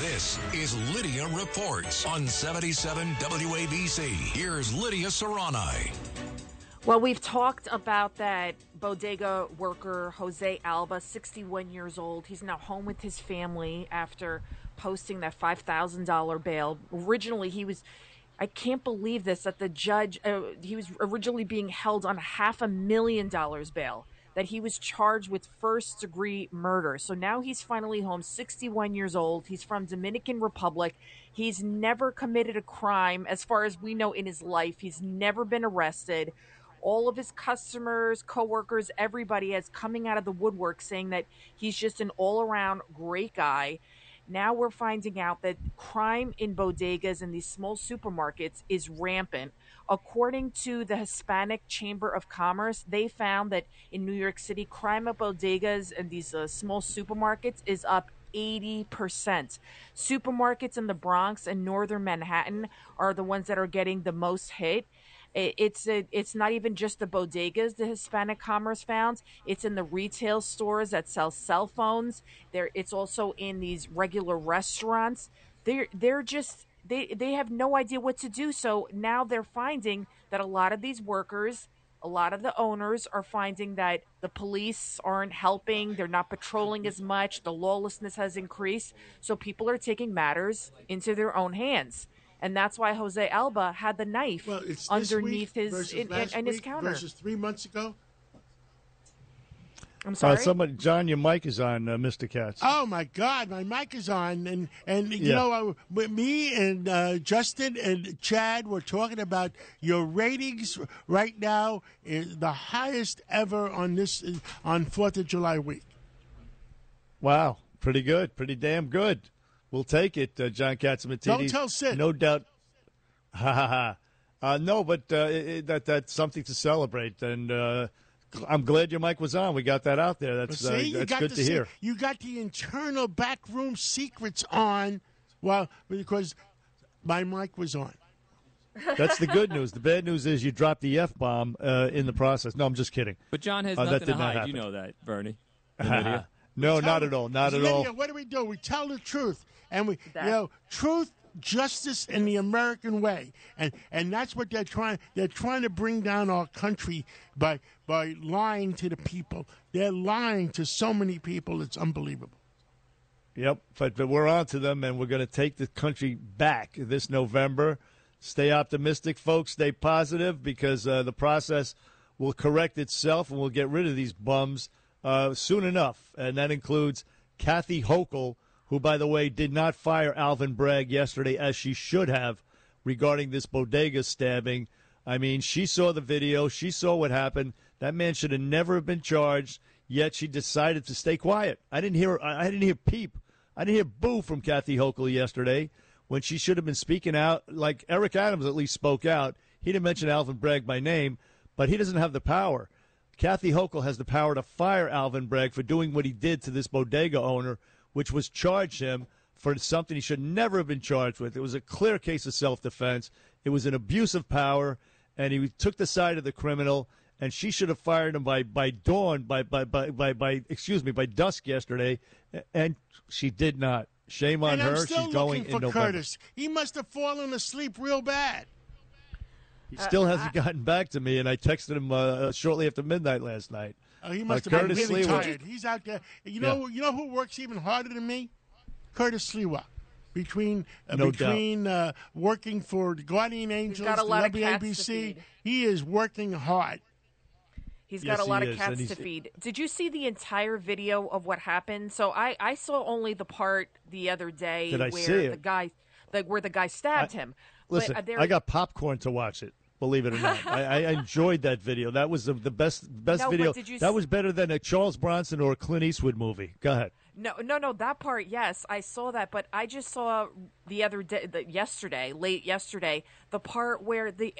This is Lidia Reports on 77 WABC. Here's Lidia Serrani. Well, we've talked about that bodega worker, Jose Alba, 61 years old. He's now home with his family after posting that $5,000 bail. Originally, he was. I can't believe this that the judge, uh, he was originally being held on half a million dollars bail that he was charged with first degree murder. So now he's finally home, 61 years old. He's from Dominican Republic. He's never committed a crime as far as we know in his life. He's never been arrested. All of his customers, coworkers, everybody is coming out of the woodwork saying that he's just an all-around great guy. Now we're finding out that crime in bodegas and these small supermarkets is rampant. According to the Hispanic Chamber of Commerce, they found that in New York City, crime at bodegas and these uh, small supermarkets is up 80%. Supermarkets in the Bronx and northern Manhattan are the ones that are getting the most hit. It's a, it's not even just the bodegas the Hispanic commerce found. It's in the retail stores that sell cell phones. There, it's also in these regular restaurants. They're they're just they they have no idea what to do. So now they're finding that a lot of these workers, a lot of the owners are finding that the police aren't helping, they're not patrolling as much, the lawlessness has increased, so people are taking matters into their own hands. And that's why Jose Alba had the knife Well, it's underneath his versus in, in, last in his counter. versus three months ago. I'm Uh, sorry. somebody, John, your mic is on, uh, Mr. Katz. Oh my God, my mic is on, and and you Yeah. know, I, me and uh, Justin and Chad were talking about your ratings right now is the highest ever on this on Fourth of July week. Wow, pretty good, pretty damn good. We'll take it, uh, John Catsimatidis. Don't tell Sid. No doubt. Ha ha ha. Uh, no, but uh, it, that that's something to celebrate, and uh, I'm glad your mic was on. We got that out there. That's See, uh, you good the to se- hear. You got the internal backroom secrets on, well, because my mic was on. That's the good news. The bad news is you dropped the f bomb uh, in the process. No, I'm just kidding. But John has Uh, that nothing did to not hide. You know that, Bernie. No, not at all. Not at Lidia, all. What do we do? We tell the truth, and we, That- you know, truth, justice, and the American way, and and that's what they're trying. They're trying to bring down our country by by lying to the people. They're lying to so many people. It's unbelievable. Yep, but, but we're on to them, and we're going to take the country back this November. Stay optimistic, folks. Stay positive because uh, the process will correct itself, and we'll get rid of these bums uh, soon enough. And that includes Kathy Hochul, who, by the way, did not fire Alvin Bragg yesterday as she should have regarding this bodega stabbing. I mean, she saw the video. She saw what happened. That man should have never been charged. Yet she decided to stay quiet. I didn't hear. I didn't hear peep. I didn't hear boo from Kathy Hochul yesterday when she should have been speaking out. Like Eric Adams at least spoke out. He didn't mention Alvin Bragg by name, but he doesn't have the power. Kathy Hochul has the power to fire Alvin Bragg for doing what he did to this bodega owner, which was charge him for something he should never have been charged with. It was a clear case of self defense. It was an abuse of power, and he took the side of the criminal. And she should have fired him by, by dawn, by, by, by, by, by excuse me, by dusk yesterday, and she did not. Shame on and her. I'm still She's going looking for in November. Curtis. He must have fallen asleep real bad. He still hasn't gotten back to me, and I texted him uh, shortly after midnight last night. Oh, he must have been Curtis really Sliwa- tired. He's out there. You know, you know who works even harder than me? Curtis Sliwa. Between uh, No between uh, working for the Guardian Angels, got a lot of the cats to WABC, feed. he is working hard. He's Yes, got a lot of is, cats to feed. Did you see the entire video of what happened? So I, I saw only the part the other day Did where the guy, the, where the guy stabbed him. Listen, but, uh, there, I got popcorn to watch it. Believe it or not, I, I enjoyed that video. That was the, the best best No, video. That s- was better than a Charles Bronson or a Clint Eastwood movie. Go ahead. No, no, no. That part, yes, I saw that, but I just saw the other day, the, yesterday, late yesterday, the part where the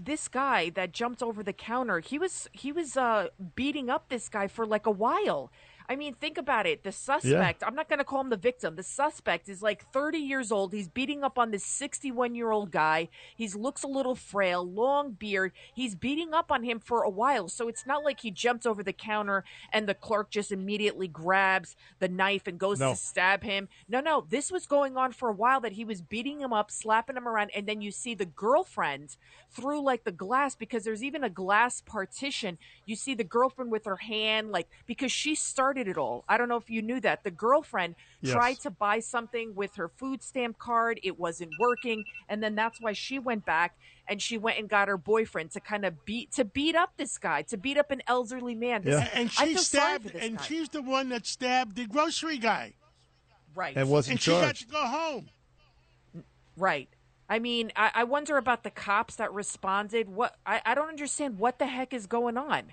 this guy that jumped over the counter, he was he was uh, beating up this guy for like a while. I mean, think about it. The suspect, I'm not going to call him the victim. The suspect is like 30 years old. He's beating up on this 61 year old guy. He looks a little frail, long beard. He's beating up on him for a while. So it's not like he jumped over the counter and the clerk just immediately grabs the knife and goes No. to stab him. No, no. This was going on for a while that he was beating him up, slapping him around. And then you see the girlfriend through like the glass because there's even a glass partition. You see the girlfriend with her hand, like, because she started it all. I don't know if you knew that. The girlfriend Yes. tried to buy something with her food stamp card. It wasn't working. And then that's why she went back and she went and got her boyfriend to kind of beat, to beat up this guy, to beat up an elderly man. This- Yeah. And she feel sorry for stabbed, this and guy. she's the one that stabbed the grocery guy, right. and wasn't and she got charged. to go home. Right. I mean, I, I wonder about the cops that responded. What I, I don't understand what the heck is going on.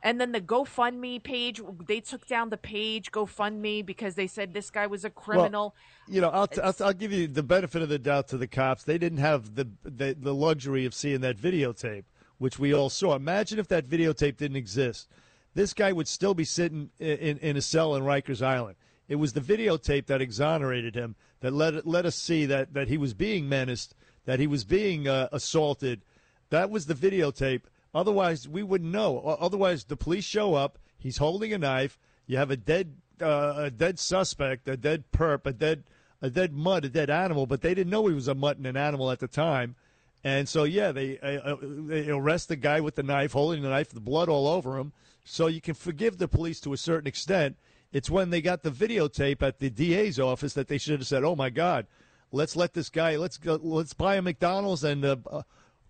And then the GoFundMe page, they took down the page GoFundMe because they said this guy was a criminal. Well, you know, I'll, t- I'll, I'll give you the benefit of the doubt to the cops. They didn't have the, the the luxury of seeing that videotape, which we all saw. Imagine if that videotape didn't exist. This guy would still be sitting in, in, in a cell in Rikers Island. It was the videotape that exonerated him, that let let us see that, that he was being menaced, that he was being uh, assaulted. That was the videotape. Otherwise, we wouldn't know. Otherwise, the police show up. He's holding a knife. You have a dead uh, a dead suspect, a dead perp, a dead a dead mutt, a dead animal. But they didn't know he was a mutt and an animal at the time. And so, yeah, they, uh, uh, they arrest the guy with the knife, holding the knife, the blood all over him. So you can forgive the police to a certain extent. It's when they got the videotape at the DA's office that they should have said, "Oh my God, let's let this guy let's go, let's buy a McDonald's and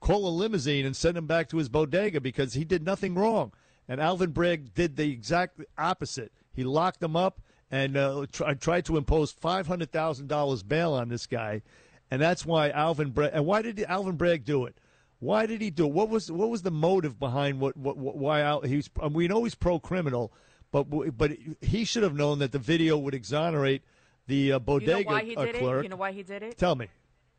call a limousine and send him back to his bodega because he did nothing wrong." And Alvin Bragg did the exact opposite. He locked him up and uh, tr- tried to impose five hundred thousand dollars bail on this guy, and that's why Alvin Bragg. And why did Alvin Bragg do it? Why did he do it? What was what was the motive behind what what, what why Al, he's? um, We know he's pro criminal, but but he should have known that the video would exonerate the uh, you know bodega why he uh, clerk. it? You know why he did it? Tell me.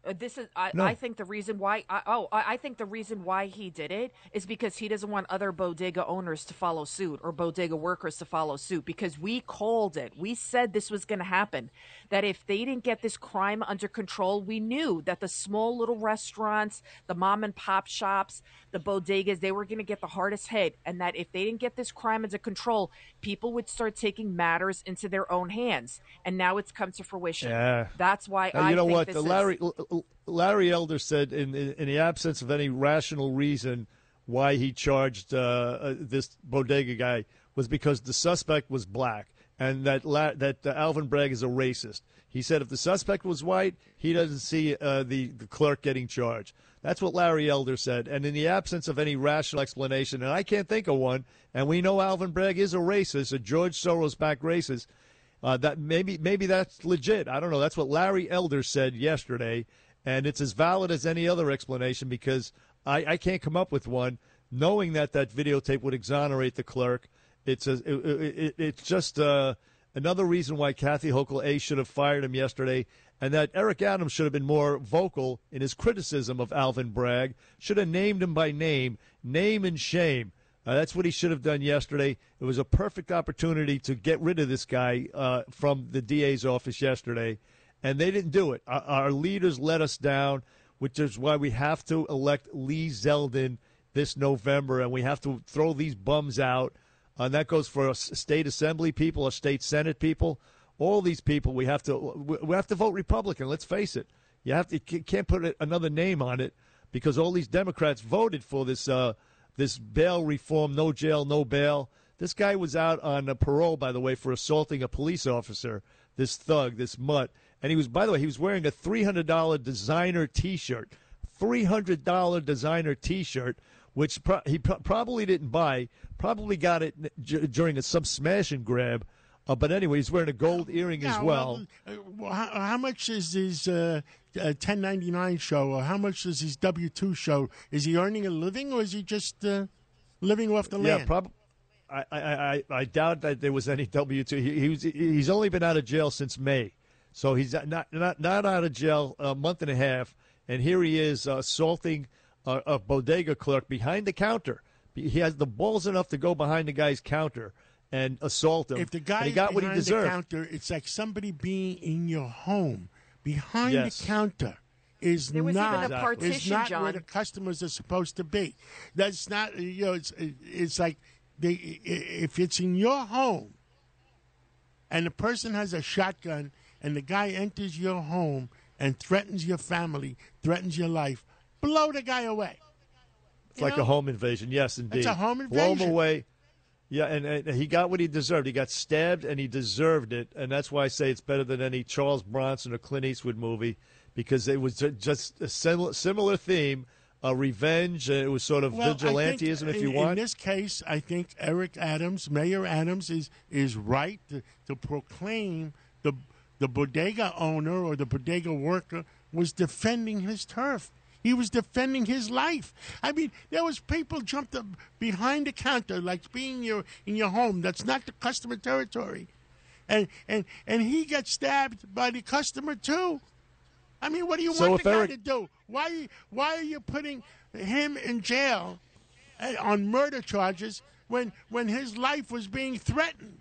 Uh, this is I, No. I think the reason why I, oh I I think the reason why he did it is because he doesn't want other bodega owners to follow suit or bodega workers to follow suit because we called it we said this was going to happen that if they didn't get this crime under control we knew that the small little restaurants the mom and pop shops the bodegas they were going to get the hardest hit and that if they didn't get this crime under control people would start taking matters into their own hands and now it's come to fruition Yeah. that's why Uh, I you know what? is- Larry L- Larry Elder said, in, in in the absence of any rational reason why he charged uh, uh, this bodega guy, was because the suspect was black and that La- that uh, Alvin Bragg is a racist. He said if the suspect was white, he doesn't see uh, the the clerk getting charged. That's what Larry Elder said. And in the absence of any rational explanation, and I can't think of one, and we know Alvin Bragg is a racist, a George Soros backed racist. Uh, that maybe maybe that's legit. I don't know. That's what Larry Elder said yesterday, and it's as valid as any other explanation because I, I can't come up with one. Knowing that that videotape would exonerate the clerk, it's a, it, it, it's just uh, another reason why Kathy Hochul A should have fired him yesterday, and that Eric Adams should have been more vocal in his criticism of Alvin Bragg. Should have named him by name, name and shame. Uh, that's what he should have done yesterday. It was a perfect opportunity to get rid of this guy uh, from the DA's office yesterday, and they didn't do it. Our, our leaders let us down, which is why we have to elect Lee Zeldin this November, and we have to throw these bums out. Uh, and that goes for state assembly people, our state senate people, all these people. We have to we- have to vote Republican. Let's face it. You have to you can't put another name on it because all these Democrats voted for this uh, this bail reform, no jail, no bail. This guy was out on parole, by the way, for assaulting a police officer. This thug, this mutt, and he was, by the way, he was wearing a three hundred dollar designer T-shirt, three hundred dollar designer T-shirt, which pro- he pro- probably didn't buy. Probably got it j- during a, some smash and grab. Uh, but anyway, he's wearing a gold earring as Yeah, well. uh, well, how, how much is his uh, uh, 1099 show, or how much is his W 2 show? Is he earning a living, or is he just uh, living off the Yeah, land? probably. I, I, I, doubt that there was any W two. He, he was he's only been out of jail since May, so he's not not not out of jail a month and a half, and here he is uh, assaulting Uh, a, a bodega clerk behind the counter. He has the balls enough to go behind the guy's counter and assault him. If the guy and he got what he behind deserved. the counter, it's like somebody being in your home behind Yes. the counter. Is There was even not a is partition, not John. where the customers are supposed to be. That's not you know. It's it's like they if it's in your home, and the person has a shotgun, and the guy enters your home and threatens your family, threatens your life, blow the guy away. It's You like know? a home invasion. Yes, indeed. It's a home invasion. Blow him away. Yeah, and, and he got what he deserved. He got stabbed, and he deserved it. And that's why I say it's better than any Charles Bronson or Clint Eastwood movie because it was just a similar, similar theme, a revenge. It was sort of Well, think vigilantism, if you in- want. In this case, I think Eric Adams, Mayor Adams, is is right to, to proclaim the the bodega owner or the bodega worker was defending his turf. He was defending his life. I mean, there was people jumped up behind the counter, like being your in your home. That's not the customer territory, and and and he got stabbed by the customer too. I mean, what do you So want the guy to do? Why why are you putting him in jail uh, on murder charges when when his life was being threatened?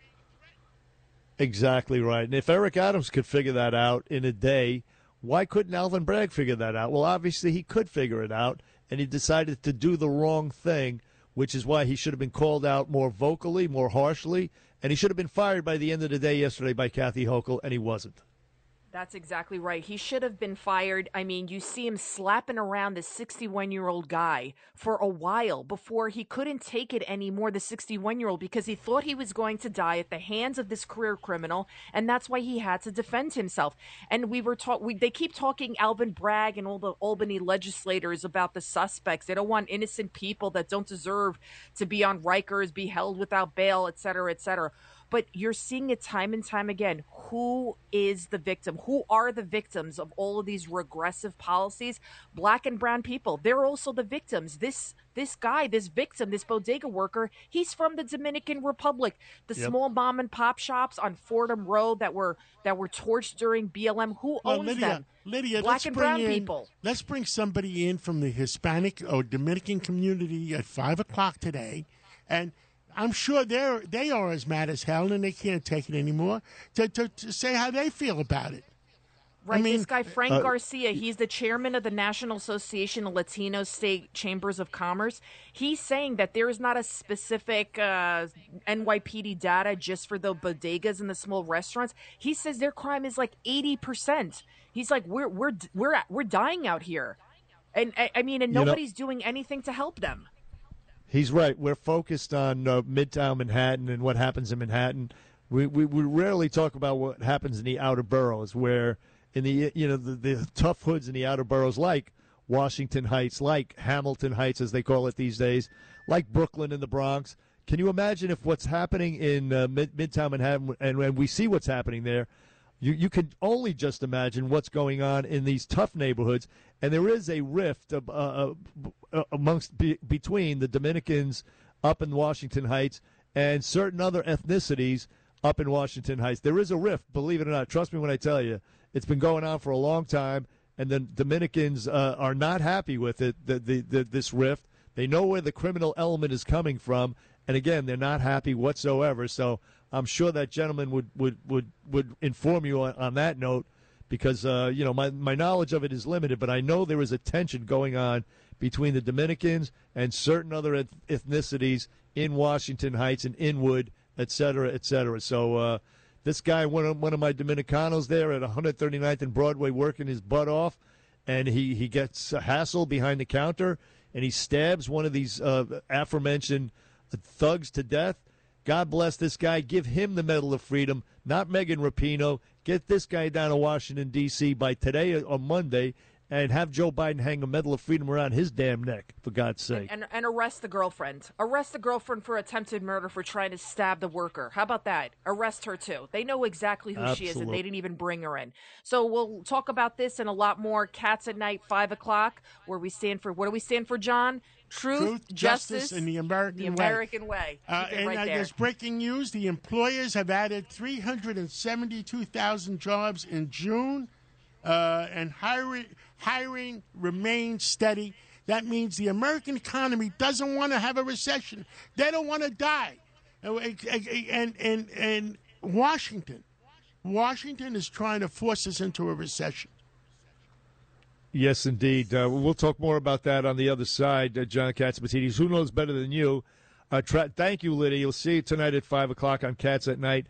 Exactly right. And if Eric Adams could figure that out in a day, why couldn't Alvin Bragg figure that out? Well, obviously he could figure it out, and he decided to do the wrong thing, which is why he should have been called out more vocally, more harshly, and he should have been fired by the end of the day yesterday by Kathy Hochul, and he wasn't. That's exactly right. He should have been fired. I mean, you see him slapping around this 61 year old guy for a while before he couldn't take it anymore, the 61 year old, because he thought he was going to die at the hands of this career criminal. And that's why he had to defend himself. And we were taught, we, they keep talking Alvin Bragg and all the Albany legislators about the suspects. They don't want innocent people that don't deserve to be on Rikers, be held without bail, et cetera, et cetera but you're seeing it time and time again. Who is the victim? Who are the victims of all of these regressive policies? Black and brown people. They're also the victims. This this guy, this victim, this bodega worker, he's from the Dominican Republic. The Yep. small mom and pop shops on Fordham Road that were that were torched during BLM. Who Well, owns Lidia, them? Lidia, Black let's and bring brown in, people. Let's bring somebody in from the Hispanic or Dominican community at five o'clock today, and I'm sure they're they are as mad as hell and they can't take it anymore. To to, to say how they feel about it. Right, mean, this guy Frank uh, Garcia, he's the chairman of the National Association of Latino State Chambers of Commerce. He's saying that there is not a specific uh, NYPD data just for the bodegas and the small restaurants. He says their crime is like eighty percent. He's like, we're we're we're we're dying out here, and I, I mean, and You know- nobody's doing anything to help them. He's right. We're focused on uh, Midtown Manhattan and what happens in Manhattan. We, we we rarely talk about what happens in the outer boroughs, where in the you know the, the tough hoods in the outer boroughs, like Washington Heights, like Hamilton Heights, as they call it these days, like Brooklyn and the Bronx. Can you imagine if what's happening in uh, Mid- Midtown Manhattan, and when we see what's happening there, you you can only just imagine what's going on in these tough neighborhoods, and there is a rift uh, uh, uh, amongst be, between the Dominicans up in Washington Heights and certain other ethnicities up in Washington Heights. There is a rift, believe it or not. Trust me when I tell you, it's been going on for a long time, and the Dominicans uh, are not happy with it. The, the, the this rift. They know where the criminal element is coming from, and again, they're not happy whatsoever. So I'm sure that gentleman would would would, would inform you on, on that note, because uh, you know my my knowledge of it is limited, but I know there is a tension going on between the Dominicans and certain other ethnicities in Washington Heights and Inwood, et cetera, et cetera. So. Uh, this guy, one of, one of my Dominicanos there at 139th and Broadway, working his butt off, and he, he gets hassled behind the counter, and he stabs one of these uh, aforementioned thugs to death. God bless this guy. Give him the Medal of Freedom, not Megan Rapinoe. Get this guy down to Washington, D.C. by today or Monday, and have Joe Biden hang a Medal of Freedom around his damn neck, for God's sake. And, and arrest the girlfriend. Arrest the girlfriend for attempted murder for trying to stab the worker. How about that? Arrest her too. They know exactly who she is, and they didn't even bring her in. So we'll talk about this and a lot more. Cats at Night, five o'clock, where we stand for. What do we stand for, John? Truth, Truth, justice, and the American the way. American way. Uh, Keep and right uh, there's breaking news: the employers have added 372,000 jobs in June, uh, and hiring hiring remains steady. That means the American economy doesn't want to have a recession. They don't want to die. and and and Washington, Washington is trying to force us into a recession. Yes, indeed. Uh, we'll talk more about that on the other side. Uh, John Catsimatidis, who knows better than you? Uh, tra- thank you, Lidia. You'll see you tonight at five o'clock on Cats at Night.